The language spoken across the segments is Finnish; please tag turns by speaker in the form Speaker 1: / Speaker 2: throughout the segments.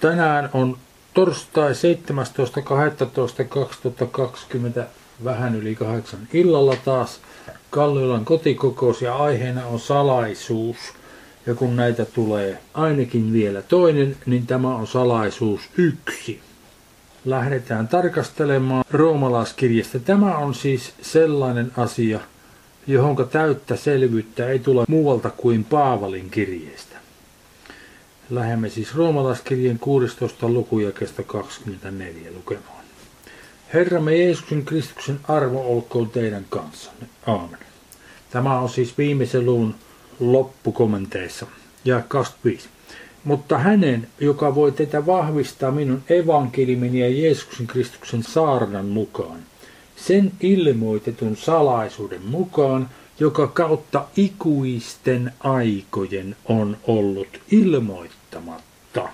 Speaker 1: Tänään on torstai 17.12.2020 vähän yli kahdeksan illalla taas Kalliolan kotikokous ja aiheena on salaisuus. Ja kun näitä tulee ainakin vielä toinen, niin tämä on salaisuus yksi. Lähdetään tarkastelemaan roomalaiskirjasta. Tämä on siis sellainen asia, johonka täyttä selvyyttä ei tule muualta kuin Paavalin kirjeestä. Lähemme siis roomalaiskirjeen 16. lukujakesta 24 lukemaan. Herramme Jeesuksen Kristuksen arvo olkoon teidän kanssanne. Aamen. Tämä on siis viimeisen luvun loppukommenteissa. Ja 25. Mutta hänen, joka voi teitä vahvistaa minun evankelimini ja Jeesuksen Kristuksen saarnan mukaan, sen ilmoitetun salaisuuden mukaan, joka kautta ikuisten aikojen on ollut ilmoittamatta,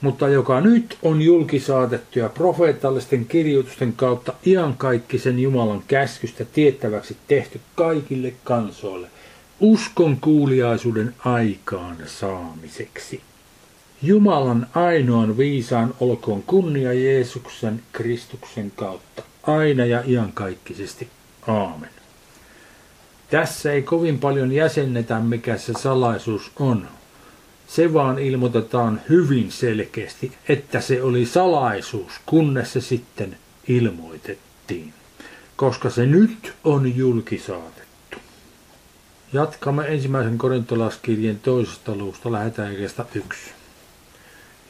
Speaker 1: mutta joka nyt on julkisaatettu ja profeetallisten kirjoitusten kautta iankaikkisen Jumalan käskystä tiettäväksi tehty kaikille kansoille, uskon kuuliaisuuden aikaan saamiseksi. Jumalan ainoan viisaan olkoon kunnia Jeesuksen Kristuksen kautta, aina ja iankaikkisesti. Aamen. Tässä ei kovin paljon jäsennetä, mikä se salaisuus on. Se vaan ilmoitetaan hyvin selkeästi, että se oli salaisuus, kunnes se sitten ilmoitettiin, koska se nyt on julkisaatettu. Jatkamme ensimmäisen korintolaskirjeen toisesta luvusta, lähetään yksi.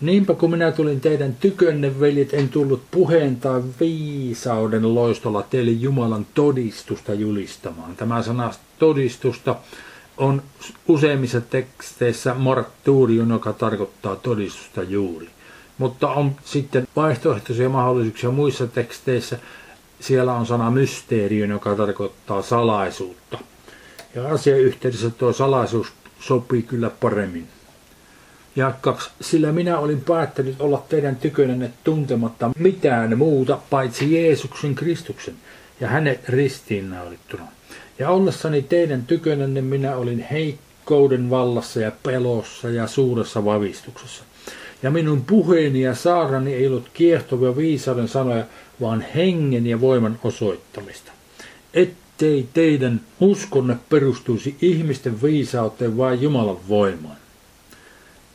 Speaker 1: Niinpä kun minä tulin teidän tykönne, veljet, en tullut puheen tai viisauden loistolla teille Jumalan todistusta julistamaan. Tämä sana todistusta on useimmissa teksteissä martturium, joka tarkoittaa todistusta juuri. Mutta on sitten vaihtoehtoisia mahdollisuuksia muissa teksteissä. Siellä on sana mysteerium, joka tarkoittaa salaisuutta. Ja asiayhteydessä tuo salaisuus sopii kyllä paremmin. Ja kaksi, sillä minä olin päättänyt olla teidän tykönänne tuntematta mitään muuta paitsi Jeesuksen Kristuksen ja hänet ristiinnaulittuna. Ja ollessani teidän tykönänne minä olin heikkouden vallassa ja pelossa ja suuressa vavistuksessa. Ja minun puheeni ja saarani ei ollut kiehtovia viisauden sanoja, vaan hengen ja voiman osoittamista. Ettei teidän uskonne perustuisi ihmisten viisauteen, vaan Jumalan voimaan.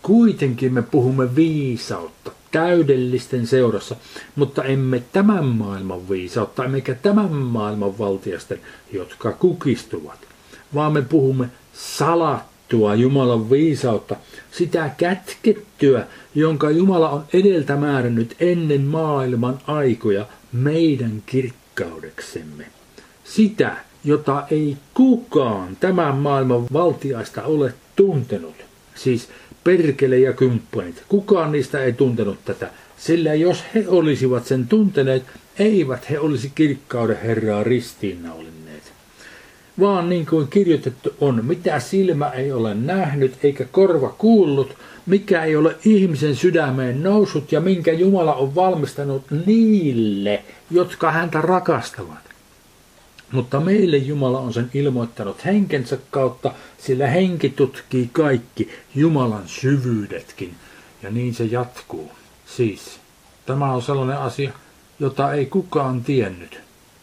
Speaker 1: Kuitenkin me puhumme viisautta täydellisten seurassa, mutta emme tämän maailman viisautta, emmekä tämän maailman valtiasten, jotka kukistuvat, vaan me puhumme salattua Jumalan viisautta, sitä kätkettyä, jonka Jumala on edeltä määrännyt ennen maailman aikoja meidän kirkkaudeksemme. Sitä, jota ei kukaan tämän maailman valtiaista ole tuntenut. Siis perkele ja kumppanit. Kukaan niistä ei tuntenut tätä, sillä jos he olisivat sen tunteneet, eivät he olisi kirkkauden Herraa ristiinnaulinneet. Vaan niin kuin kirjoitettu on, mitä silmä ei ole nähnyt eikä korva kuullut, mikä ei ole ihmisen sydämeen noussut ja minkä Jumala on valmistanut niille, jotka häntä rakastavat. Mutta meille Jumala on sen ilmoittanut henkensä kautta, sillä henki tutkii kaikki, Jumalan syvyydetkin. Ja niin se jatkuu. Siis, tämä on sellainen asia, jota ei kukaan tiennyt.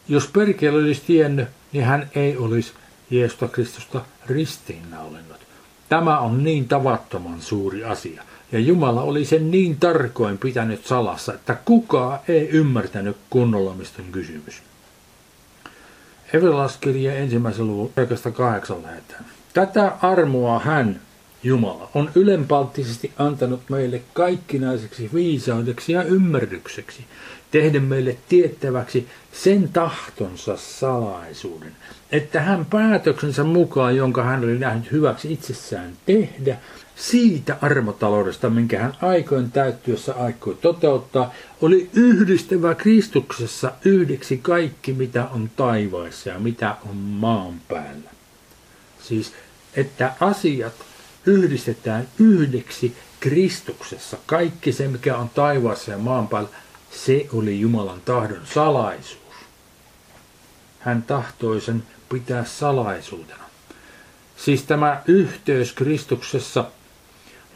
Speaker 1: Jos perkele olisi tiennyt, niin hän ei olisi Jeesusta Kristusta ristiinnaulennut. Tämä on niin tavattoman suuri asia. Ja Jumala oli sen niin tarkoin pitänyt salassa, että kukaan ei ymmärtänyt kunnolla, mistä on kysymys. Hebrealaiskirja ensimmäisen luvun 8 lähetään. Tätä armoa hän, Jumala, on ylenpalttisesti antanut meille kaikkinaiseksi viisaudeksi ja ymmärrykseksi, tehden meille tiettäväksi sen tahtonsa salaisuuden, että hän päätöksensä mukaan, jonka hän oli nähnyt hyväksi itsessään tehdä, siitä armotaloudesta, minkä hän aikoin täyttyessä aikoi toteuttaa, oli yhdistävä Kristuksessa yhdeksi kaikki, mitä on taivaissa ja mitä on maan päällä. Siis, että asiat yhdistetään yhdeksi Kristuksessa. Kaikki se, mikä on taivaassa ja maan päällä, se oli Jumalan tahdon salaisuus. Hän tahtoi sen pitää salaisuutena. Siis tämä yhteys Kristuksessa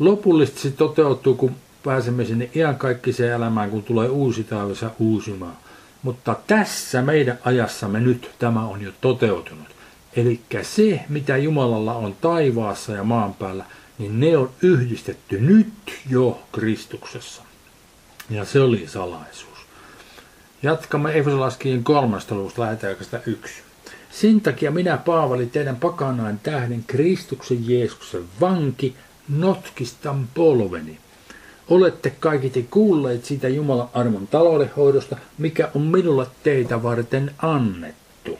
Speaker 1: lopullisesti se toteutuu, kun pääsemme sinne iankaikkiseen elämään, kun tulee uusi taivas ja uusi maa. Mutta tässä meidän ajassamme nyt tämä on jo toteutunut. Eli se, mitä Jumalalla on taivaassa ja maan päällä, niin ne on yhdistetty nyt jo Kristuksessa. Ja se oli salaisuus. Jatkamme Efesolaskien kolmesta luvusta, lähetään yksi. Sen takia minä Paavali teidän pakanain tähden Kristuksen Jeesuksen vanki notkistan polveni. Olette kaikki kuulleet siitä Jumalan armon taloudenhoidosta, mikä on minulle teitä varten annettu.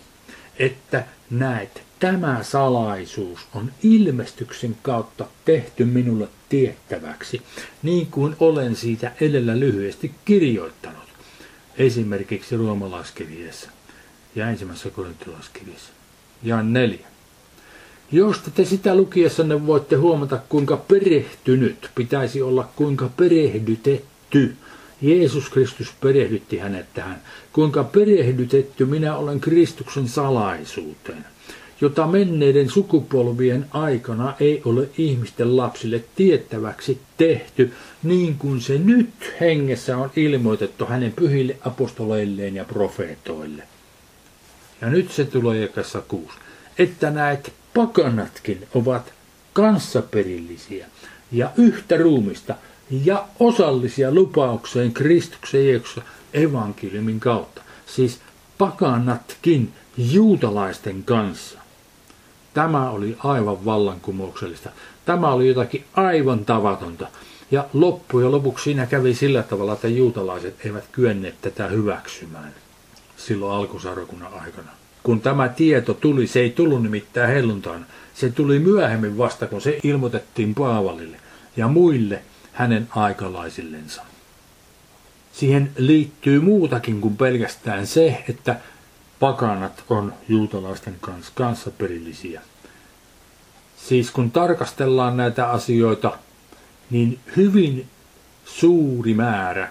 Speaker 1: Että näet, tämä salaisuus on ilmestyksen kautta tehty minulle tiettäväksi, niin kuin olen siitä edellä lyhyesti kirjoittanut. Esimerkiksi ruomalaiskirjeessä ja ensimmäisessä korintilaiskirjassa. Ja neljä. Josta te sitä lukiessanne voitte huomata, kuinka perehtynyt pitäisi olla, kuinka perehdytetty. Jeesus Kristus perehdytti hänet tähän. Kuinka perehdytetty minä olen Kristuksen salaisuuteen, jota menneiden sukupolvien aikana ei ole ihmisten lapsille tiettäväksi tehty, niin kuin se nyt hengessä on ilmoitettu hänen pyhille apostoleilleen ja profeetoille. Ja nyt se tulee jakassa kuusi. Että näet pakanatkin ovat kanssaperillisiä ja yhtä ruumista ja osallisia lupaukseen Kristuksen Jeesuksessa evankeliumin kautta. Siis pakanatkin juutalaisten kanssa. Tämä oli aivan vallankumouksellista. Tämä oli jotakin aivan tavatonta. Ja loppujen lopuksi siinä kävi sillä tavalla, että juutalaiset eivät kyenneet tätä hyväksymään silloin alkusarkunnan aikana. Kun tämä tieto tuli, se ei tullut nimittäin helluntaina. Se tuli myöhemmin vasta, kun se ilmoitettiin Paavalille ja muille hänen aikalaisillensa. Siihen liittyy muutakin kuin pelkästään se, että pakanat on juutalaisten kanssa kanssaperillisiä. Siis kun tarkastellaan näitä asioita, niin hyvin suuri määrä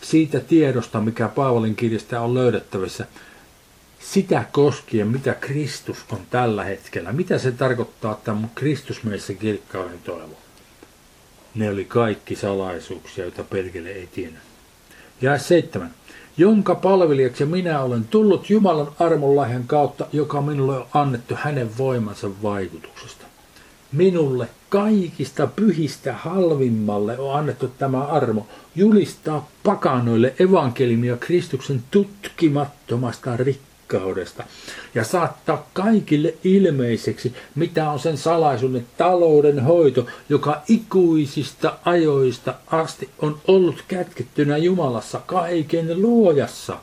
Speaker 1: siitä tiedosta, mikä Paavalin kirjasta on löydettävissä, sitä koskien, mitä Kristus on tällä hetkellä. Mitä se tarkoittaa tämä Kristus meissä kirkkauden toivo? Ne oli kaikki salaisuuksia, joita perkele ei tiennyt. Ja seitsemän. Jonka palvelijaksi minä olen tullut Jumalan armonlahjan kautta, joka minulle on annettu hänen voimansa vaikutuksesta. Minulle kaikista pyhistä halvimmalle on annettu tämä armo julistaa pakanoille evankeliumia Kristuksen tutkimattomasta rikkaudesta rikkaudesta ja saattaa kaikille ilmeiseksi, mitä on sen salaisuuden talouden hoito, joka ikuisista ajoista asti on ollut kätkettynä Jumalassa kaiken luojassa.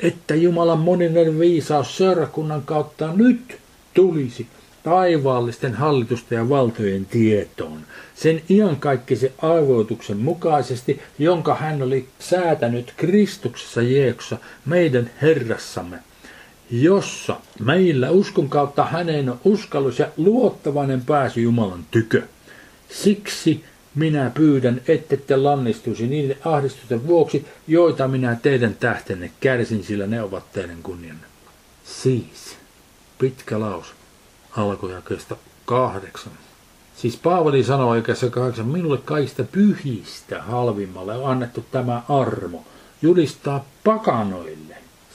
Speaker 1: Että Jumalan moninen viisaus seurakunnan kautta nyt tulisi taivaallisten hallitusta ja valtojen tietoon, sen iankaikkisen aivoituksen mukaisesti, jonka hän oli säätänyt Kristuksessa Jeesuksessa, meidän Herrassamme, jossa meillä uskon kautta hänen on uskallus ja luottavainen pääsy Jumalan tykö. Siksi minä pyydän, ette te lannistuisi niiden ahdistusten vuoksi, joita minä teidän tähtenne kärsin, sillä ne ovat teidän kunnianne. Siis, pitkä laus, alkujakeesta kahdeksan. Siis Paavali sanoo oikeassa kahdeksan, minulle kaikista pyhistä halvimmalle on annettu tämä armo, julistaa pakanoille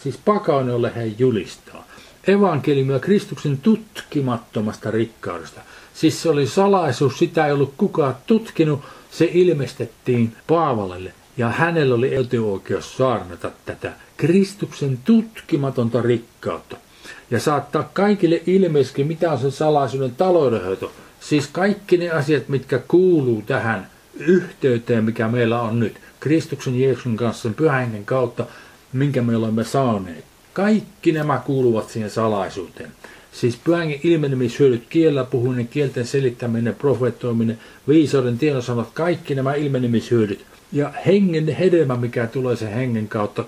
Speaker 1: siis pakanoille hän julistaa. Evankeliumia Kristuksen tutkimattomasta rikkaudesta. Siis se oli salaisuus, sitä ei ollut kukaan tutkinut, se ilmestettiin Paavalelle ja hänellä oli etuoikeus saarnata tätä Kristuksen tutkimatonta rikkautta. Ja saattaa kaikille ilmeisesti, mitä on se salaisuuden taloudenhoito. Siis kaikki ne asiat, mitkä kuuluu tähän yhteyteen, mikä meillä on nyt. Kristuksen Jeesuksen kanssa sen pyhän kautta minkä me olemme saaneet. Kaikki nämä kuuluvat siihen salaisuuteen. Siis pyhän ilmenemishyödyt, kielellä puhuminen, kielten selittäminen, profetoiminen, viisauden tiedonsanat, kaikki nämä ilmenemishyödyt. Ja hengen hedelmä, mikä tulee sen hengen kautta,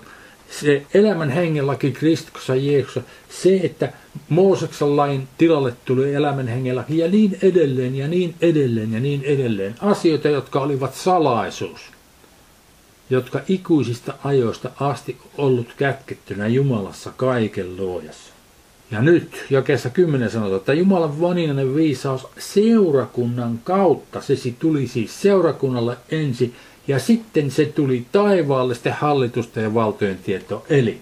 Speaker 1: se elämän hengen laki Kristuksessa Jeesuksessa, se, että Mooseksen lain tilalle tuli elämän hengen laki ja niin edelleen ja niin edelleen ja niin edelleen. Asioita, jotka olivat salaisuus jotka ikuisista ajoista asti ollut kätkettynä Jumalassa kaiken luojassa. Ja nyt jakeessa 10 sanotaan, että Jumalan vaninainen viisaus seurakunnan kautta, se tuli siis seurakunnalle ensi Ja sitten se tuli taivaallisten hallitusta ja valtojen tieto. Eli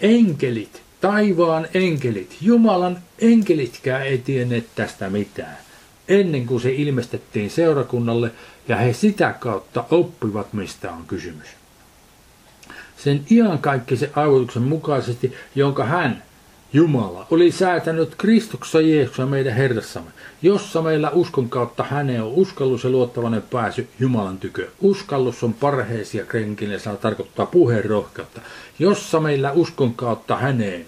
Speaker 1: enkelit, taivaan enkelit, Jumalan enkelitkään ei tienneet tästä mitään. Ennen kuin se ilmestettiin seurakunnalle ja he sitä kautta oppivat, mistä on kysymys. Sen se aivotuksen mukaisesti, jonka hän, Jumala, oli säätänyt Kristuksessa Jeesuksessa meidän Herrassamme, jossa meillä uskon kautta häneen on uskallus ja luottavainen pääsy Jumalan tykö. Uskallus on parheisia krenkille, sana tarkoittaa puheen rohkeutta. Jossa meillä uskon kautta häneen,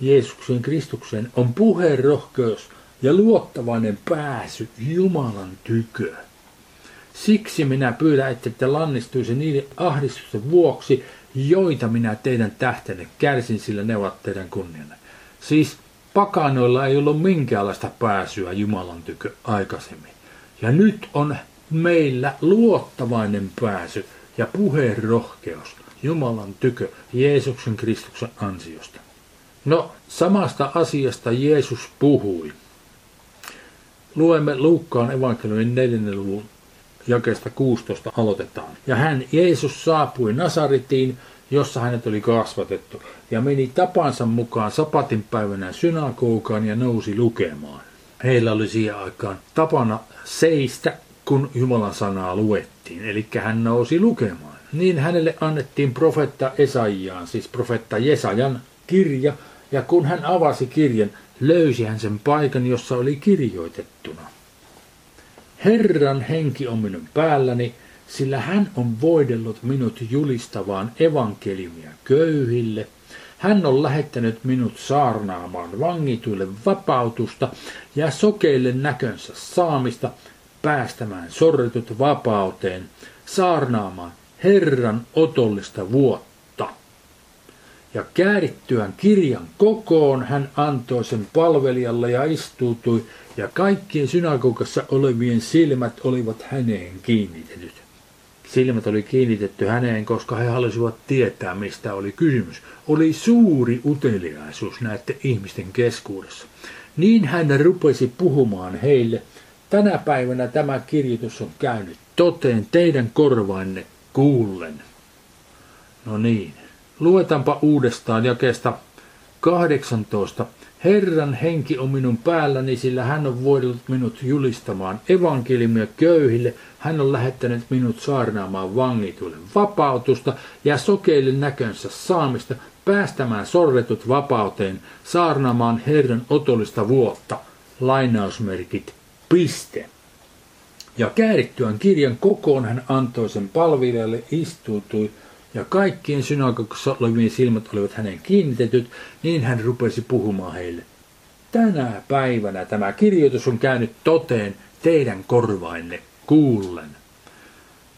Speaker 1: Jeesuksen Kristukseen, on puheen rohkeus ja luottavainen pääsy Jumalan tykö. Siksi minä pyydän, että te lannistuisi niiden ahdistusten vuoksi, joita minä teidän tähtenne kärsin, sillä ne ovat teidän kunnianne. Siis pakanoilla ei ollut minkäänlaista pääsyä Jumalan tykö aikaisemmin. Ja nyt on meillä luottavainen pääsy ja puheen rohkeus Jumalan tykö Jeesuksen Kristuksen ansiosta. No, samasta asiasta Jeesus puhui. Luemme Luukkaan evankeliumin 4. luvun jakeesta 16 aloitetaan. Ja hän, Jeesus, saapui Nasaritiin, jossa hänet oli kasvatettu, ja meni tapansa mukaan sapatin päivänä synagogaan ja nousi lukemaan. Heillä oli siihen aikaan tapana seistä, kun Jumalan sanaa luettiin, eli hän nousi lukemaan. Niin hänelle annettiin profetta Esaiaan, siis profetta Jesajan kirja, ja kun hän avasi kirjan, löysi hän sen paikan, jossa oli kirjoitettuna. Herran henki on minun päälläni, sillä hän on voidellut minut julistavaan evankeliumia köyhille. Hän on lähettänyt minut saarnaamaan vangituille vapautusta ja sokeille näkönsä saamista, päästämään sorretut vapauteen, saarnaamaan Herran otollista vuotta. Ja käärittyään kirjan kokoon hän antoi sen palvelijalle ja istuutui, ja kaikkien synagogassa olevien silmät olivat häneen kiinnitetyt. Silmät oli kiinnitetty häneen, koska he halusivat tietää, mistä oli kysymys. Oli suuri uteliaisuus näiden ihmisten keskuudessa. Niin hän rupesi puhumaan heille. Tänä päivänä tämä kirjoitus on käynyt toteen teidän korvainne kuullen. No niin, luetaanpa uudestaan jakeesta 18 Herran henki on minun päälläni, sillä hän on voidellut minut julistamaan evankeliumia köyhille. Hän on lähettänyt minut saarnaamaan vangituille vapautusta ja sokeille näkönsä saamista, päästämään sorretut vapauteen, saarnaamaan Herran otollista vuotta. Lainausmerkit, piste. Ja käärittyään kirjan kokoon hän antoi sen palvelijalle, istuutui ja kaikkien synagogassa olevien silmät olivat hänen kiinnitetyt, niin hän rupesi puhumaan heille. Tänä päivänä tämä kirjoitus on käynyt toteen teidän korvainne kuullen.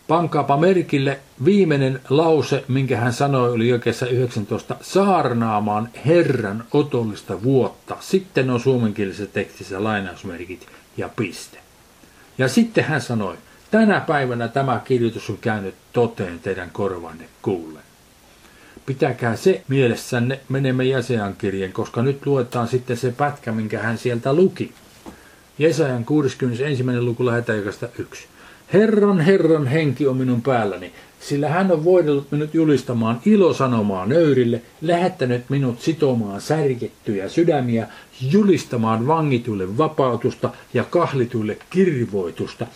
Speaker 1: Pankaapa merkille viimeinen lause, minkä hän sanoi, oli oikeassa 19, saarnaamaan Herran otollista vuotta. Sitten on suomenkielisessä tekstissä lainausmerkit ja piste. Ja sitten hän sanoi, Tänä päivänä tämä kirjoitus on käynyt toteen teidän korvanne kuulle. Pitäkää se mielessänne, menemme Jesajan kirjeen, koska nyt luetaan sitten se pätkä, minkä hän sieltä luki. Jesajan 61. luku lähetään yksi. Herran, Herran henki on minun päälläni, sillä hän on voidellut minut julistamaan ilosanomaa nöyrille, lähettänyt minut sitomaan särjettyjä sydämiä, julistamaan vangituille vapautusta ja kahlituille kirvoitusta,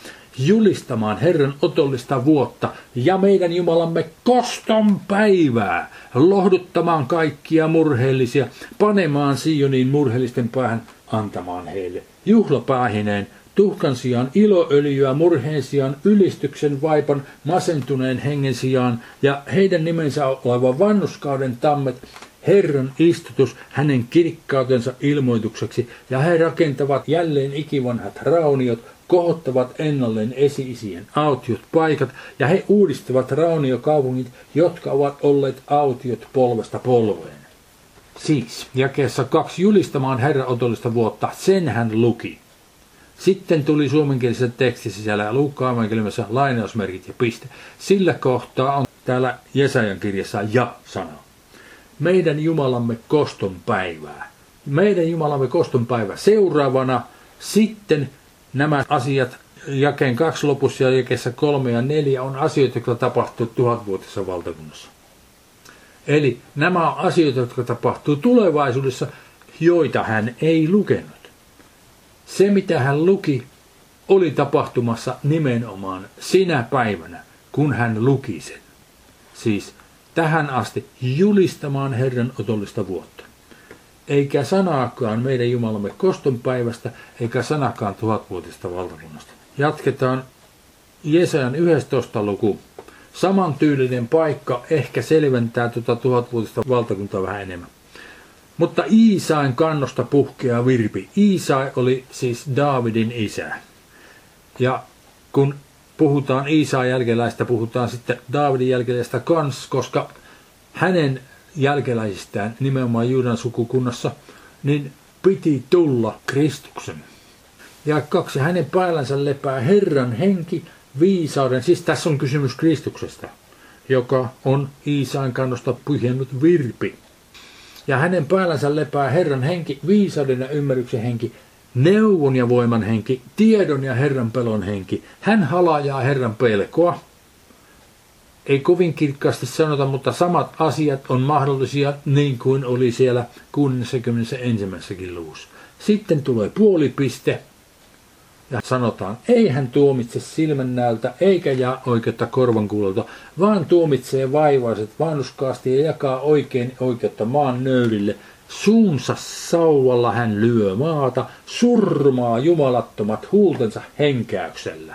Speaker 1: julistamaan Herran otollista vuotta ja meidän Jumalamme koston päivää, lohduttamaan kaikkia murheellisia, panemaan Sionin murheellisten päähän, antamaan heille juhlapäähineen, tuhkan sijaan iloöljyä, murheen sijaan ylistyksen vaipan, masentuneen hengen sijaan ja heidän nimensä oleva vannuskauden tammet, Herran istutus hänen kirkkautensa ilmoitukseksi, ja he rakentavat jälleen ikivanhat rauniot, kohottavat ennalleen esi-isien autiot paikat ja he uudistavat rauniokaupungit, jotka ovat olleet autiot polvesta polveen. Siis, jakeessa kaksi julistamaan Herran otollista vuotta, sen hän luki. Sitten tuli suomenkielisessä tekstissä siellä Luukkaan evankeliumissa lainausmerkit ja piste. Sillä kohtaa on täällä Jesajan kirjassa ja-sana. Meidän Jumalamme koston päivää. Meidän Jumalamme koston päivä seuraavana. Sitten nämä asiat jakeen kaksi lopussa ja jakeessa kolme ja neljä on asioita, jotka tapahtuu tuhatvuotisessa valtakunnassa. Eli nämä on asioita, jotka tapahtuu tulevaisuudessa, joita hän ei lukenut. Se, mitä hän luki, oli tapahtumassa nimenomaan sinä päivänä, kun hän luki sen. Siis tähän asti julistamaan Herran otollista vuotta. Eikä sanaakaan meidän Jumalamme kostonpäivästä, eikä sanakaan tuhatvuotista valtakunnasta. Jatketaan Jesajan 11. luku. Samantyylinen paikka ehkä selventää tuota tuhatvuotista valtakuntaa vähän enemmän. Mutta Iisain kannosta puhkea virpi. Iisai oli siis Daavidin isä. Ja kun puhutaan Iisain jälkeläistä, puhutaan sitten Daavidin jälkeläistä kans, koska hänen jälkeläisistään nimenomaan Juudan sukukunnassa, niin piti tulla Kristuksen. Ja kaksi, hänen päällänsä lepää Herran henki, viisauden, siis tässä on kysymys Kristuksesta, joka on Iisain kannosta pyhjennut virpi. Ja hänen päällänsä lepää Herran henki, viisauden ja ymmärryksen henki, neuvon ja voiman henki, tiedon ja Herran pelon henki. Hän halajaa Herran pelkoa. Ei kovin kirkkaasti sanota, mutta samat asiat on mahdollisia niin kuin oli siellä 61. luvussa. Sitten tulee puolipiste, ja sanotaan, ei hän tuomitse silmännäältä eikä jaa oikeutta korvankuulolta, vaan tuomitsee vaivaiset vanhuskaasti ja jakaa oikein oikeutta maan nöyrille. Suunsa sauvalla hän lyö maata, surmaa jumalattomat huultensa henkäyksellä.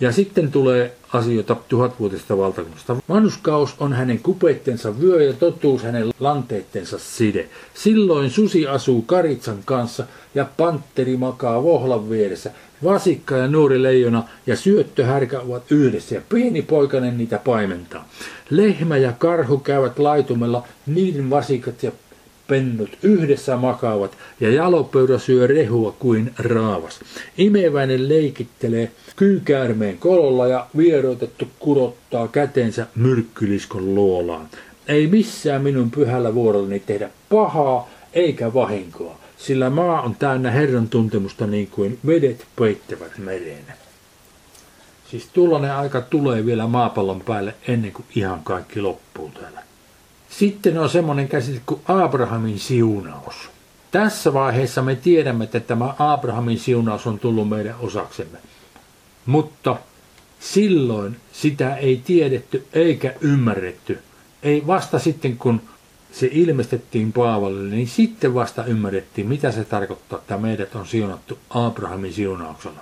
Speaker 1: Ja sitten tulee asioita tuhatvuotisesta valtakunnasta. Vanhuskaus on hänen kupeittensa vyö ja totuus hänen lanteittensa side. Silloin susi asuu karitsan kanssa ja pantteri makaa vohlan vieressä. Vasikka ja nuori leijona ja syöttöhärkä ovat yhdessä ja pieni poikainen niitä paimentaa. Lehmä ja karhu käyvät laitumella, niiden vasikat ja pennut yhdessä makaavat ja jalopöydä syö rehua kuin raavas. Imeväinen leikittelee kyykäärmeen kololla ja vieroitettu kurottaa kätensä myrkkyliskon luolaan. Ei missään minun pyhällä vuorollani tehdä pahaa eikä vahinkoa, sillä maa on täynnä Herran tuntemusta niin kuin vedet peittävät mereen. Siis tuollainen aika tulee vielä maapallon päälle ennen kuin ihan kaikki loppuu täällä. Sitten on semmoinen käsite kuin Abrahamin siunaus. Tässä vaiheessa me tiedämme, että tämä Abrahamin siunaus on tullut meidän osaksemme. Mutta silloin sitä ei tiedetty eikä ymmärretty. Ei vasta sitten, kun se ilmestettiin Paavalle, niin sitten vasta ymmärrettiin, mitä se tarkoittaa, että meidät on siunattu Abrahamin siunauksella.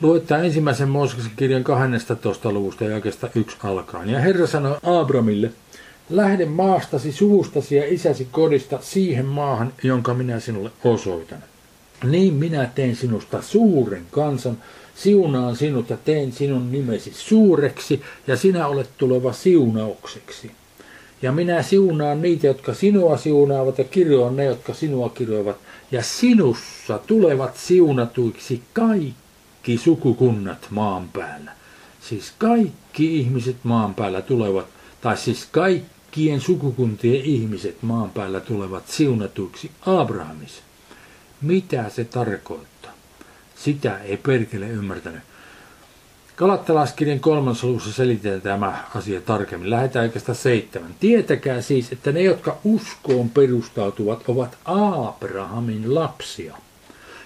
Speaker 1: Luetaan ensimmäisen Mooseksen kirjan 12. luvusta ja yksi alkaen. Ja Herra sanoi Abramille, lähde maastasi, suvustasi ja isäsi kodista siihen maahan, jonka minä sinulle osoitan. Niin minä teen sinusta suuren kansan, siunaan sinut ja teen sinun nimesi suureksi, ja sinä olet tuleva siunaukseksi. Ja minä siunaan niitä, jotka sinua siunaavat, ja kirjoan ne, jotka sinua kirjoivat. Ja sinussa tulevat siunatuiksi kaikki sukukunnat maan päällä. Siis kaikki ihmiset maan päällä tulevat, tai siis kaikkien sukukuntien ihmiset maan päällä tulevat siunatuiksi Abrahamissa. Mitä se tarkoittaa? Sitä ei perkele ymmärtänyt. Kalattalaiskirjan kolmannessa luvussa selitetään tämä asia tarkemmin. Lähetään oikeastaan seitsemän. Tietäkää siis, että ne, jotka uskoon perustautuvat, ovat Abrahamin lapsia.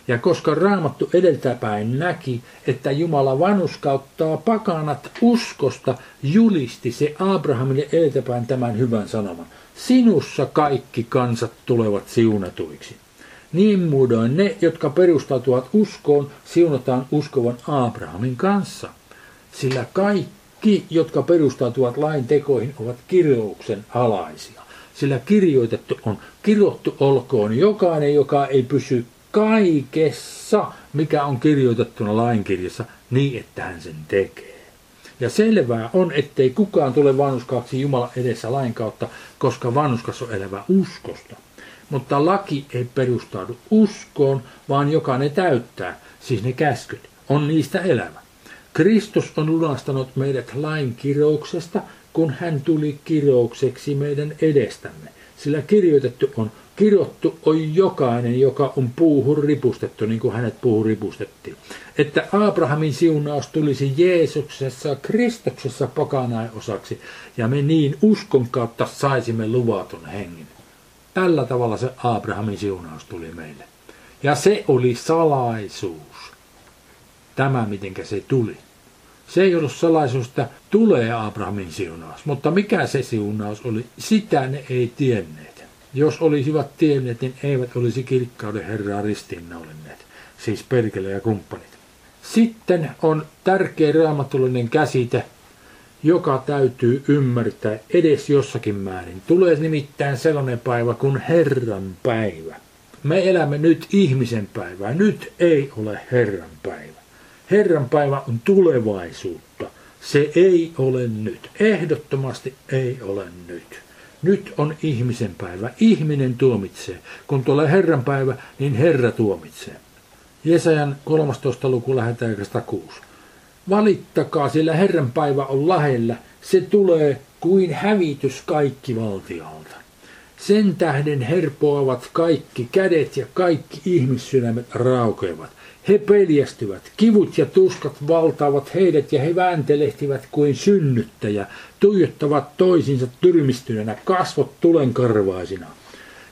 Speaker 1: Ja koska Raamattu edeltäpäin näki, että Jumala vanuskauttaa pakanat uskosta, julisti se Abrahamille edeltäpäin tämän hyvän sanoman. Sinussa kaikki kansat tulevat siunatuiksi. Niin muodoin ne, jotka perustautuvat uskoon, siunataan uskovan Abrahamin kanssa. Sillä kaikki, jotka perustautuvat lain tekoihin, ovat kirjouksen alaisia. Sillä kirjoitettu on, kirjoittu olkoon jokainen, joka ei pysy kaikessa, mikä on kirjoitettuna lainkirjassa, niin että hän sen tekee. Ja selvää on, ettei kukaan tule vanhuskaaksi Jumala edessä lain kautta, koska vanhuskas on elävä uskosta. Mutta laki ei perustaudu uskoon, vaan joka ne täyttää, siis ne käskyt, on niistä elävä. Kristus on lunastanut meidät lain kirouksesta, kun hän tuli kiroukseksi meidän edestämme. Sillä kirjoitettu on, kirjoittu on jokainen, joka on puuhun ripustettu, niin kuin hänet puuhun ripustettiin. Että Abrahamin siunaus tulisi Jeesuksessa, Kristuksessa pakanain osaksi, ja me niin uskon kautta saisimme luvatun hengen. Tällä tavalla se Abrahamin siunaus tuli meille. Ja se oli salaisuus. Tämä, mitenkä se tuli. Se ei ollut salaisuus, että tulee Abrahamin siunaus, mutta mikä se siunaus oli, sitä ne ei tienneet. Jos olisivat tienneet, niin eivät olisi kirkkauden Herraa ristiinnaulinneet, siis perkele ja kumppanit. Sitten on tärkeä raamatullinen käsite, joka täytyy ymmärtää edes jossakin määrin. Tulee nimittäin sellainen päivä kuin Herran päivä. Me elämme nyt ihmisen päivää, nyt ei ole Herran päivä. Herran päivä on tulevaisuutta. Se ei ole nyt. Ehdottomasti ei ole nyt. Nyt on ihmisen päivä. Ihminen tuomitsee. Kun tulee Herran päivä, niin Herra tuomitsee. Jesajan 13. luku lähetään 6. Valittakaa, sillä Herran päivä on lähellä. Se tulee kuin hävitys kaikki valtialta. Sen tähden herpoavat kaikki kädet ja kaikki ihmissydämet raukeavat. He peljästyvät, kivut ja tuskat valtaavat heidät ja he vääntelehtivät kuin synnyttäjä, tuijottavat toisinsa tyrmistyneenä, kasvot tulenkarvaisina.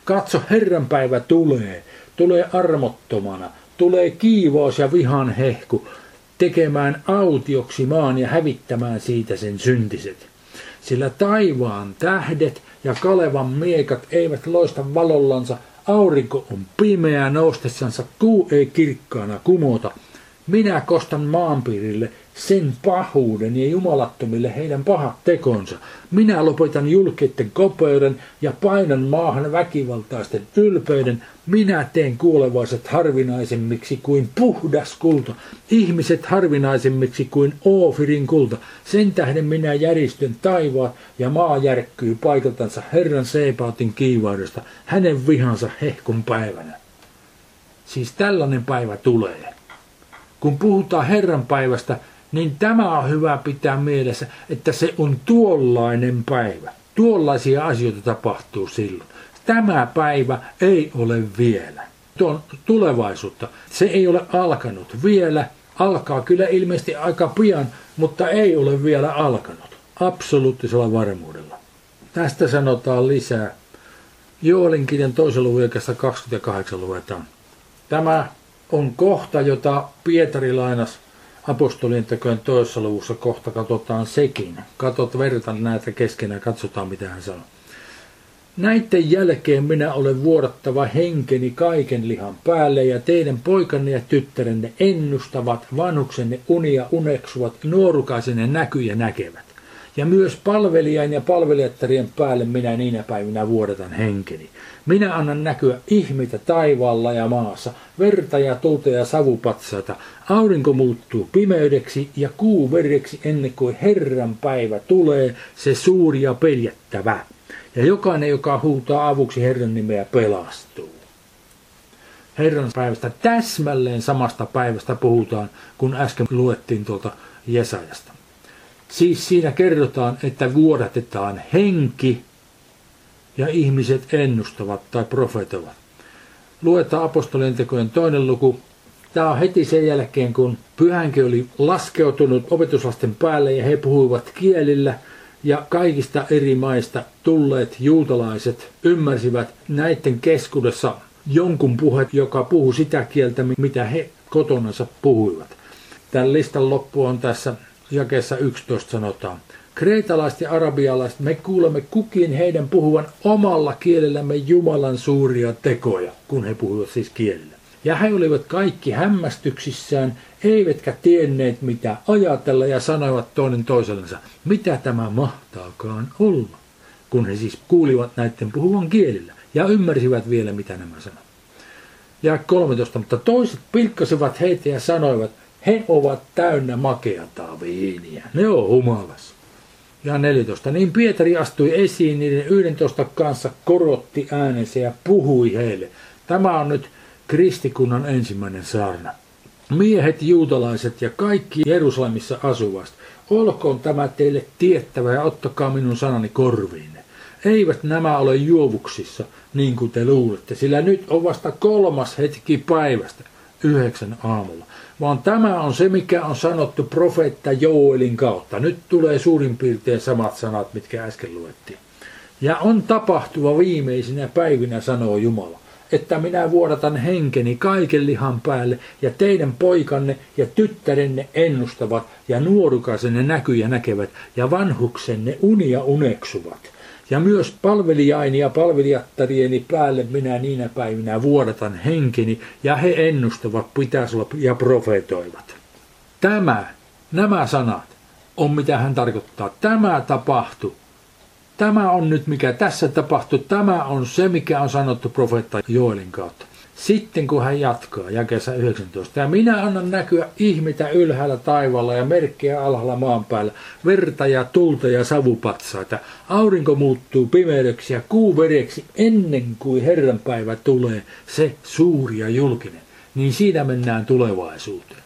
Speaker 1: Katso, Herran päivä tulee, tulee armottomana, tulee kiivaus ja vihan hehku, tekemään autioksi maan ja hävittämään siitä sen syntiset. Sillä taivaan tähdet ja Kalevan miekat eivät loista valollansa, Aurinko on pimeä noustessansa, kuu ei kirkkaana kumota. Minä kostan maanpiirille sen pahuuden ja jumalattomille heidän pahat tekonsa. Minä lopetan julkeiden kopeuden ja painan maahan väkivaltaisten ylpeyden. Minä teen kuolevaiset harvinaisemmiksi kuin puhdas kulta, ihmiset harvinaisemmiksi kuin Oofirin kulta. Sen tähden minä järjestyn taivaat ja maa järkkyy paikaltansa Herran Seepaatin kiivaudesta, hänen vihansa hehkun päivänä. Siis tällainen päivä tulee. Kun puhutaan Herran päivästä, niin tämä on hyvä pitää mielessä, että se on tuollainen päivä. Tuollaisia asioita tapahtuu silloin. Tämä päivä ei ole vielä. Tuo on tulevaisuutta. Se ei ole alkanut vielä. Alkaa kyllä ilmeisesti aika pian, mutta ei ole vielä alkanut. Absoluuttisella varmuudella. Tästä sanotaan lisää. Joelin kirjan toisen luvun 28 luetaan. Tämä on kohta, jota Pietari lainas apostolien tekojen toisessa luvussa kohta katsotaan sekin. Katot vertan näitä keskenään, katsotaan mitä hän sanoo. Näiden jälkeen minä olen vuodattava henkeni kaiken lihan päälle ja teidän poikanne ja tyttärenne ennustavat, vanhuksenne unia uneksuvat, nuorukaisenne näkyjä näkevät. Ja myös palvelijan ja palvelijattarien päälle minä niinä päivinä vuodatan henkeni. Minä annan näkyä ihmitä taivaalla ja maassa, verta ja tulta ja savupatsaita. Aurinko muuttuu pimeydeksi ja kuu vereksi ennen kuin Herran päivä tulee, se suuri ja peljättävä. Ja jokainen, joka huutaa avuksi Herran nimeä, pelastuu. Herran päivästä täsmälleen samasta päivästä puhutaan, kun äsken luettiin tuolta Jesajasta. Siis siinä kerrotaan, että vuodatetaan henki ja ihmiset ennustavat tai profetovat. Luetaan apostolien tekojen toinen luku. Tämä on heti sen jälkeen, kun pyhänki oli laskeutunut opetuslasten päälle ja he puhuivat kielillä ja kaikista eri maista tulleet juutalaiset ymmärsivät näiden keskuudessa jonkun puhet, joka puhuu sitä kieltä, mitä he kotonansa puhuivat. Tämän listan loppu on tässä jakeessa 11 sanotaan. Kreetalaiset ja arabialaiset, me kuulemme kukin heidän puhuvan omalla kielellämme Jumalan suuria tekoja, kun he puhuvat siis kielellä. Ja he olivat kaikki hämmästyksissään, eivätkä tienneet mitä ajatella ja sanoivat toinen toisellensa, mitä tämä mahtaakaan olla, kun he siis kuulivat näiden puhuvan kielillä ja ymmärsivät vielä mitä nämä sanovat. Ja 13, mutta toiset pilkkasivat heitä ja sanoivat, he ovat täynnä makeata viiniä. Ne on humalassa. Ja 14. Niin Pietari astui esiin niiden 11 kanssa, korotti äänensä ja puhui heille. Tämä on nyt kristikunnan ensimmäinen saarna. Miehet, juutalaiset ja kaikki Jerusalemissa asuvasta, olkoon tämä teille tiettävä ja ottakaa minun sanani korviinne. eivät nämä ole juovuksissa, niin kuin te luulette, sillä nyt on vasta kolmas hetki päivästä, yhdeksän aamulla. Vaan tämä on se, mikä on sanottu profeetta Joelin kautta. Nyt tulee suurin piirtein samat sanat, mitkä äsken luettiin. Ja on tapahtuva viimeisinä päivinä, sanoo Jumala että minä vuodatan henkeni kaiken lihan päälle, ja teidän poikanne ja tyttärenne ennustavat, ja nuorukaisenne näkyjä näkevät, ja vanhuksenne unia uneksuvat. Ja myös palvelijaini ja palvelijattarieni päälle minä niinä päivinä vuodatan henkeni, ja he ennustavat, pitäisi olla ja profetoivat. Tämä, nämä sanat, on mitä hän tarkoittaa. Tämä tapahtui Tämä on nyt mikä tässä tapahtui. Tämä on se, mikä on sanottu profeetta Joelin kautta. Sitten kun hän jatkaa jakeessa 19. Ja minä annan näkyä ihmitä ylhäällä taivaalla ja merkkejä alhaalla maan päällä, verta ja tulta ja savupatsaita. Aurinko muuttuu pimeydeksi ja kuu vereksi ennen kuin Herran päivä tulee, se suuri ja julkinen. Niin siinä mennään tulevaisuuteen.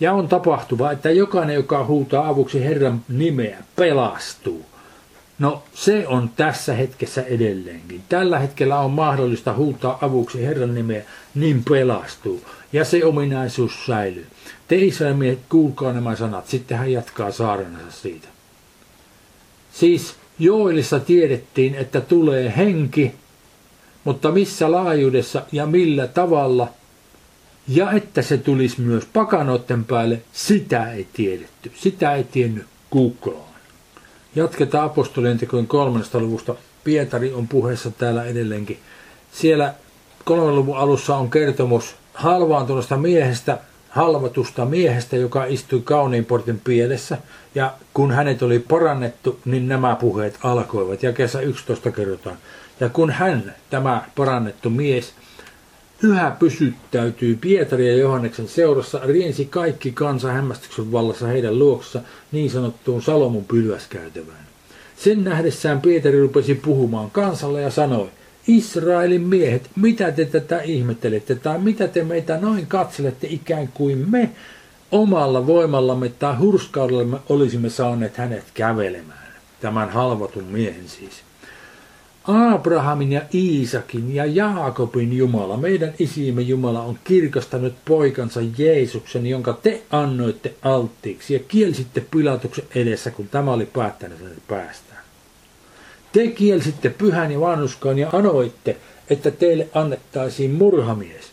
Speaker 1: Ja on tapahtuva, että jokainen, joka huutaa avuksi Herran nimeä, pelastuu. No se on tässä hetkessä edelleenkin. Tällä hetkellä on mahdollista huutaa avuksi Herran nimeä, niin pelastuu. Ja se ominaisuus säilyy. Te Israelmiehet, kuulkaa nämä sanat. Sitten hän jatkaa saarenansa siitä. Siis Joelissa tiedettiin, että tulee henki, mutta missä laajuudessa ja millä tavalla, ja että se tulisi myös pakanoiden päälle, sitä ei tiedetty. Sitä ei tiennyt kukaan. Jatketaan apostolien tekojen kolmannesta luvusta. Pietari on puheessa täällä edelleenkin. Siellä kolmannen luvun alussa on kertomus halvaantuneesta miehestä, halvatusta miehestä, joka istui kauniin portin pielessä. Ja kun hänet oli parannettu, niin nämä puheet alkoivat. Ja kesä 11 kerrotaan. Ja kun hän, tämä parannettu mies, yhä pysyttäytyy Pietari ja Johanneksen seurassa, riensi kaikki kansa hämmästyksen vallassa heidän luoksa niin sanottuun Salomon pylväskäytävään. Sen nähdessään Pietari rupesi puhumaan kansalle ja sanoi, Israelin miehet, mitä te tätä ihmettelette, tai mitä te meitä noin katselette ikään kuin me omalla voimallamme tai hurskaudellamme olisimme saaneet hänet kävelemään. Tämän halvatun miehen siis. Abrahamin ja Iisakin ja Jaakobin Jumala, meidän isimme Jumala on kirkastanut poikansa Jeesuksen, jonka te annoitte alttiiksi ja kielsitte Pilatuksen edessä, kun tämä oli päättänyt päästään. Te kielsitte pyhän ja vanhuskaan ja anoitte, että teille annettaisiin murhamies,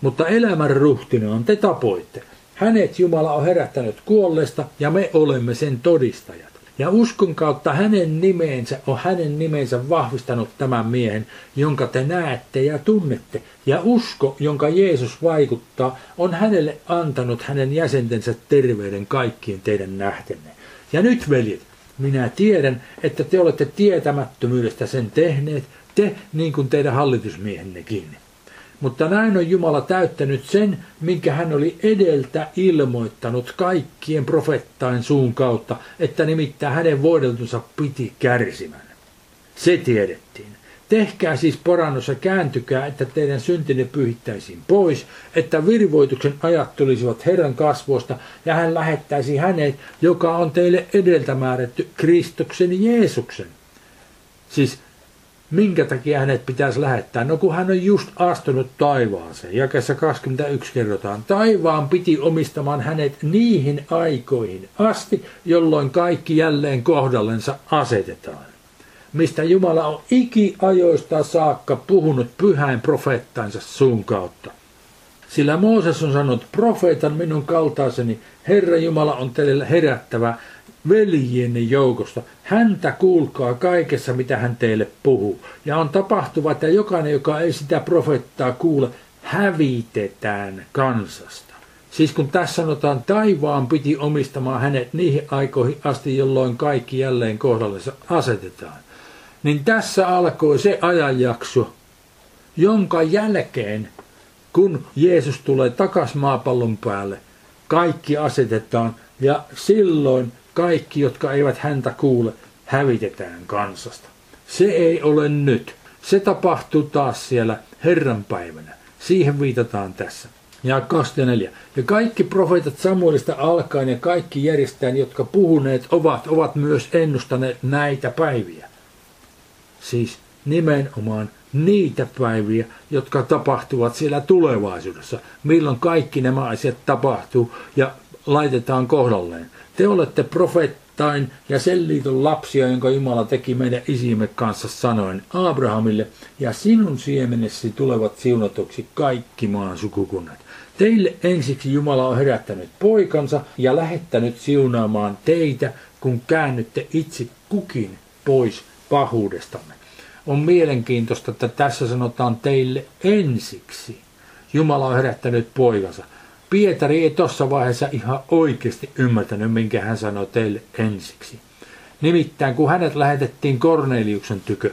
Speaker 1: mutta elämän ruhtinaan te tapoitte. Hänet Jumala on herättänyt kuolleesta ja me olemme sen todistajat. Ja uskon kautta hänen nimeensä on hänen nimensä vahvistanut tämän miehen, jonka te näette ja tunnette. Ja usko, jonka Jeesus vaikuttaa, on hänelle antanut hänen jäsentensä terveyden kaikkien teidän nähtenne. Ja nyt, veljet, minä tiedän, että te olette tietämättömyydestä sen tehneet, te niin kuin teidän hallitusmiehennekin. Mutta näin on Jumala täyttänyt sen, minkä hän oli edeltä ilmoittanut kaikkien profettain suun kautta, että nimittäin hänen voideltunsa piti kärsimään. Se tiedettiin. Tehkää siis parannus ja kääntykää, että teidän syntinne pyhittäisiin pois, että virvoituksen ajat tulisivat Herran kasvoista ja hän lähettäisi hänet, joka on teille edeltä määrätty Kristuksen Jeesuksen. Siis minkä takia hänet pitäisi lähettää? No kun hän on just astunut taivaaseen. Jakessa 21 kerrotaan. Taivaan piti omistamaan hänet niihin aikoihin asti, jolloin kaikki jälleen kohdallensa asetetaan. Mistä Jumala on ikiajoista saakka puhunut pyhäin profeettansa suun kautta. Sillä Mooses on sanonut, profeetan minun kaltaiseni, Herra Jumala on teille herättävä veljienne joukosta. Häntä kuulkaa kaikessa, mitä hän teille puhuu. Ja on tapahtuva, että jokainen, joka ei sitä profettaa kuule, hävitetään kansasta. Siis kun tässä sanotaan, taivaan piti omistamaan hänet niihin aikoihin asti, jolloin kaikki jälleen kohdalle asetetaan. Niin tässä alkoi se ajanjakso, jonka jälkeen, kun Jeesus tulee takas maapallon päälle, kaikki asetetaan ja silloin kaikki, jotka eivät häntä kuule, hävitetään kansasta. Se ei ole nyt. Se tapahtuu taas siellä Herran päivänä. Siihen viitataan tässä. Ja 24. Ja kaikki profeetat Samuelista alkaen ja kaikki järjestäjän, jotka puhuneet ovat, ovat myös ennustaneet näitä päiviä. Siis nimenomaan niitä päiviä, jotka tapahtuvat siellä tulevaisuudessa, milloin kaikki nämä asiat tapahtuu ja laitetaan kohdalleen. Te olette profettain ja sen liiton lapsia, jonka Jumala teki meidän isimme kanssa sanoen Abrahamille, ja sinun siemenesi tulevat siunatuksi kaikki maan sukukunnat. Teille ensiksi Jumala on herättänyt poikansa ja lähettänyt siunaamaan teitä, kun käännytte itse kukin pois pahuudestamme. On mielenkiintoista, että tässä sanotaan teille ensiksi. Jumala on herättänyt poikansa. Pietari ei tuossa vaiheessa ihan oikeasti ymmärtänyt, minkä hän sanoi teille ensiksi. Nimittäin kun hänet lähetettiin Korneliuksen tykö,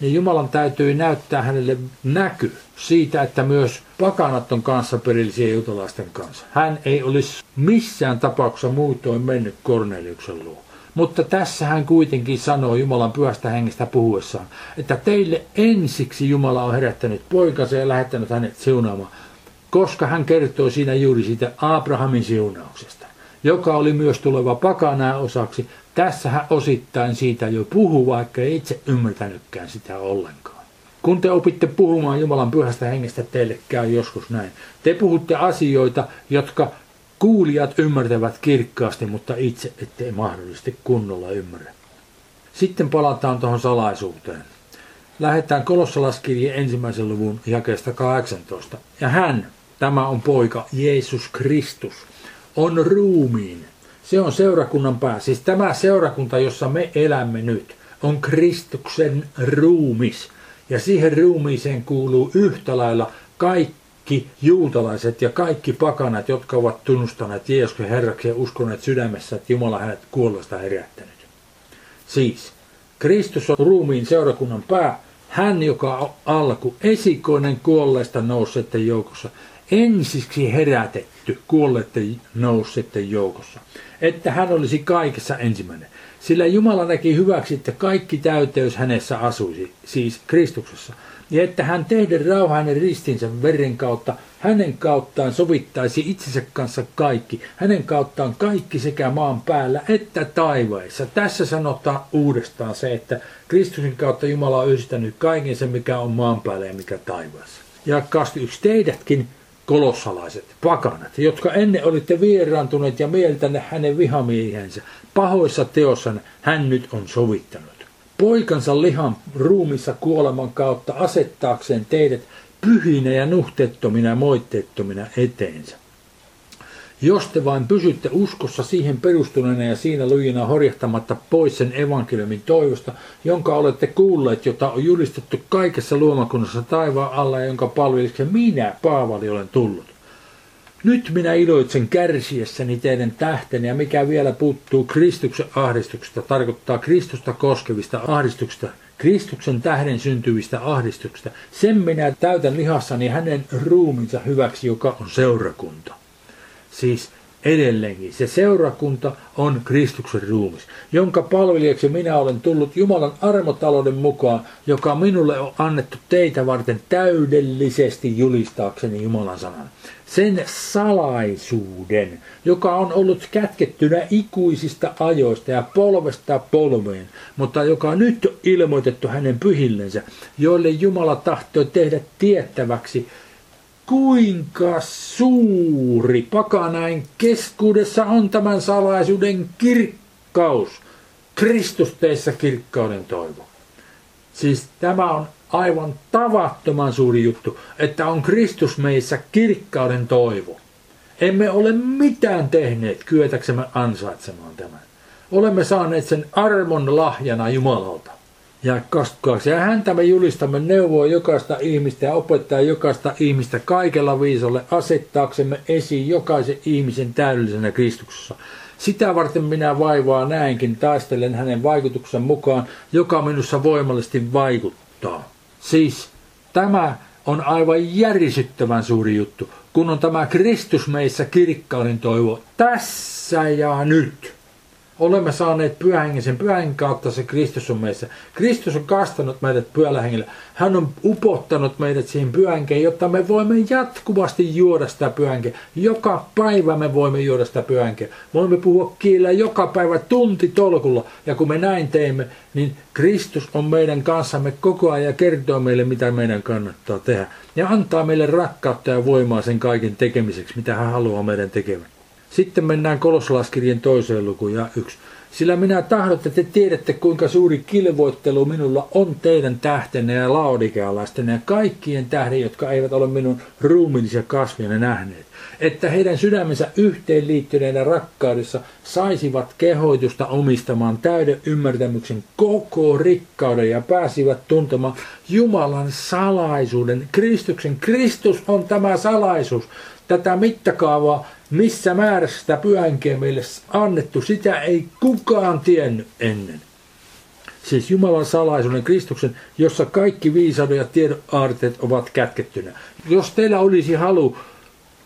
Speaker 1: niin Jumalan täytyy näyttää hänelle näky siitä, että myös pakanat on kanssa perillisiä jutalaisten kanssa. Hän ei olisi missään tapauksessa muutoin mennyt Korneliuksen luo. Mutta tässä hän kuitenkin sanoo Jumalan pyhästä hengestä puhuessaan, että teille ensiksi Jumala on herättänyt poikansa ja lähettänyt hänet siunaamaan, koska hän kertoo siinä juuri siitä Abrahamin siunauksesta, joka oli myös tuleva pakanaa osaksi. Tässä hän osittain siitä jo puhuu, vaikka ei itse ymmärtänytkään sitä ollenkaan. Kun te opitte puhumaan Jumalan pyhästä hengestä, teille käy joskus näin. Te puhutte asioita, jotka Kuulijat ymmärtävät kirkkaasti, mutta itse ette mahdollisesti kunnolla ymmärrä. Sitten palataan tuohon salaisuuteen. Lähdetään kolossalaskirjeen ensimmäisen luvun jakeesta 18. Ja hän, tämä on poika, Jeesus Kristus, on ruumiin. Se on seurakunnan pää. Siis tämä seurakunta, jossa me elämme nyt, on Kristuksen ruumis. Ja siihen ruumiiseen kuuluu yhtä lailla kaikki juutalaiset ja kaikki pakanat, jotka ovat tunnustaneet Jeesuksen Herraksi ja uskoneet sydämessä, että Jumala hänet kuollosta herättänyt. Siis, Kristus on ruumiin seurakunnan pää, hän, joka on alku, esikoinen kuolleista nousseiden joukossa, ensiksi herätetty kuolleiden nousseiden joukossa, että hän olisi kaikessa ensimmäinen. Sillä Jumala näki hyväksi, että kaikki täyteys hänessä asuisi, siis Kristuksessa – ja että hän tehdä rauha hänen ristinsä veren kautta, hänen kauttaan sovittaisi itsensä kanssa kaikki, hänen kauttaan kaikki sekä maan päällä että taivaissa. Tässä sanotaan uudestaan se, että Kristuksen kautta Jumala on yhdistänyt kaiken sen, mikä on maan päällä ja mikä taivaassa. Ja 21 teidätkin kolossalaiset, pakanat, jotka ennen olitte vieraantuneet ja mieltänne hänen vihamiehensä, pahoissa teossanne hän nyt on sovittanut poikansa lihan ruumissa kuoleman kautta asettaakseen teidät pyhinä ja nuhteettomina ja moitteettomina eteensä. Jos te vain pysytte uskossa siihen perustuneena ja siinä lujina horjahtamatta pois sen evankeliumin toivosta, jonka olette kuulleet, jota on julistettu kaikessa luomakunnassa taivaan alla ja jonka palveliksi minä, Paavali, olen tullut. Nyt minä iloitsen kärsiessäni teidän tähteni ja mikä vielä puuttuu Kristuksen ahdistuksesta, tarkoittaa Kristusta koskevista ahdistuksista, Kristuksen tähden syntyvistä ahdistuksista. Sen minä täytän lihassani hänen ruuminsa hyväksi, joka on seurakunta. Siis edelleenkin. Se seurakunta on Kristuksen ruumis, jonka palvelijaksi minä olen tullut Jumalan armotalouden mukaan, joka minulle on annettu teitä varten täydellisesti julistaakseni Jumalan sanan. Sen salaisuuden, joka on ollut kätkettynä ikuisista ajoista ja polvesta polveen, mutta joka nyt on ilmoitettu hänen pyhillensä, joille Jumala tahtoi tehdä tiettäväksi, kuinka suuri pakanain keskuudessa on tämän salaisuuden kirkkaus, Kristus teissä kirkkauden toivo. Siis tämä on aivan tavattoman suuri juttu, että on Kristus meissä kirkkauden toivo. Emme ole mitään tehneet kyetäksemme ansaitsemaan tämän. Olemme saaneet sen armon lahjana Jumalalta. Ja 22. Ja häntä me julistamme neuvoa jokaista ihmistä ja opettaa jokaista ihmistä kaikella viisolle asettaaksemme esiin jokaisen ihmisen täydellisenä Kristuksessa. Sitä varten minä vaivaa näinkin, taistelen hänen vaikutuksen mukaan, joka minussa voimallisesti vaikuttaa. Siis tämä on aivan järisyttävän suuri juttu, kun on tämä Kristus meissä kirkkauden toivo tässä ja nyt. Olemme saaneet pyhän sen pyhän kautta se Kristus on meissä. Kristus on kastanut meidät pyhällä hengellä. Hän on upottanut meidät siihen pyhänkeen, jotta me voimme jatkuvasti juoda sitä pyhänkeä. Joka päivä me voimme juoda sitä pyhänkeä. Voimme puhua kielellä joka päivä tunti tolkulla. Ja kun me näin teemme, niin Kristus on meidän kanssamme koko ajan ja kertoo meille, mitä meidän kannattaa tehdä. Ja antaa meille rakkautta ja voimaa sen kaiken tekemiseksi, mitä hän haluaa meidän tekevän. Sitten mennään kolossalaskirjan toiseen lukuun ja yksi. Sillä minä tahdon, että te tiedätte, kuinka suuri kilvoittelu minulla on teidän tähtenne ja laodikealaisten ja kaikkien tähden, jotka eivät ole minun ruumiillisia kasvia nähneet. Että heidän sydämensä yhteenliittyneenä rakkaudessa saisivat kehoitusta omistamaan täyden ymmärtämyksen koko rikkauden ja pääsivät tuntemaan Jumalan salaisuuden. Kristuksen Kristus on tämä salaisuus. Tätä mittakaavaa missä määrässä sitä pyhänkeä meille annettu, sitä ei kukaan tiennyt ennen. Siis Jumalan salaisuuden Kristuksen, jossa kaikki viisauden ja tiedon aarteet ovat kätkettynä. Jos teillä olisi halu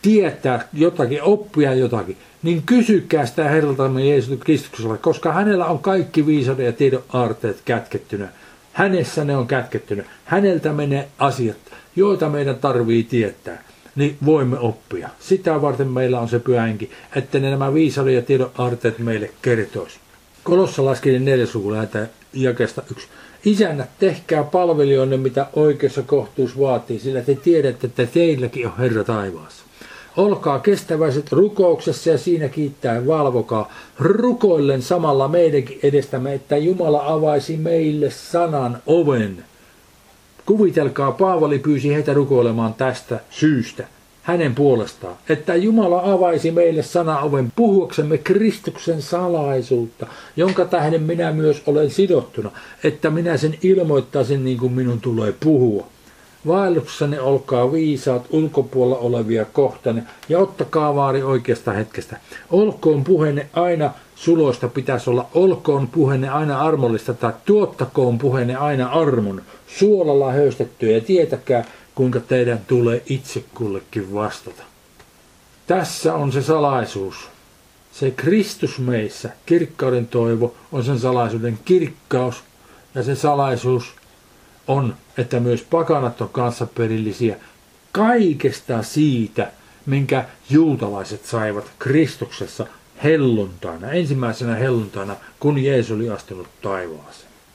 Speaker 1: tietää jotakin, oppia jotakin, niin kysykää sitä Herraltamme Jeesus Kristuksella, koska hänellä on kaikki viisauden ja tiedon aarteet kätkettynä. Hänessä ne on kätkettynä. Häneltä menee asiat, joita meidän tarvii tietää niin voimme oppia. Sitä varten meillä on se pyhänki, että ne nämä viisauden ja tiedon arteet meille kertoisi. Kolossa laskinen lähetään jakesta yksi. Isännät, tehkää palvelijoille, mitä oikeassa kohtuus vaatii, sillä te tiedätte, että teilläkin on Herra taivaassa. Olkaa kestäväiset rukouksessa ja siinä kiittää valvokaa. Rukoillen samalla meidänkin edestämme, että Jumala avaisi meille sanan oven Kuvitelkaa, Paavali pyysi heitä rukoilemaan tästä syystä hänen puolestaan, että Jumala avaisi meille sanaoven puhuaksemme Kristuksen salaisuutta, jonka tähden minä myös olen sidottuna, että minä sen ilmoittaisin niin kuin minun tulee puhua. Vaelluksenne olkaa viisaat ulkopuolella olevia kohtane ja ottakaa vaari oikeasta hetkestä. Olkoon puheenne aina suloista pitäisi olla, olkoon puheenne aina armollista tai tuottakoon puheenne aina armon, suolalla höystettyä ja tietäkää, kuinka teidän tulee itse kullekin vastata. Tässä on se salaisuus. Se Kristus meissä, kirkkauden toivo, on sen salaisuuden kirkkaus. Ja se salaisuus on, että myös pakanat on kanssaperillisiä kaikesta siitä, minkä juutalaiset saivat Kristuksessa helluntaina, ensimmäisenä helluntaina, kun Jeesus oli astunut taivaaseen.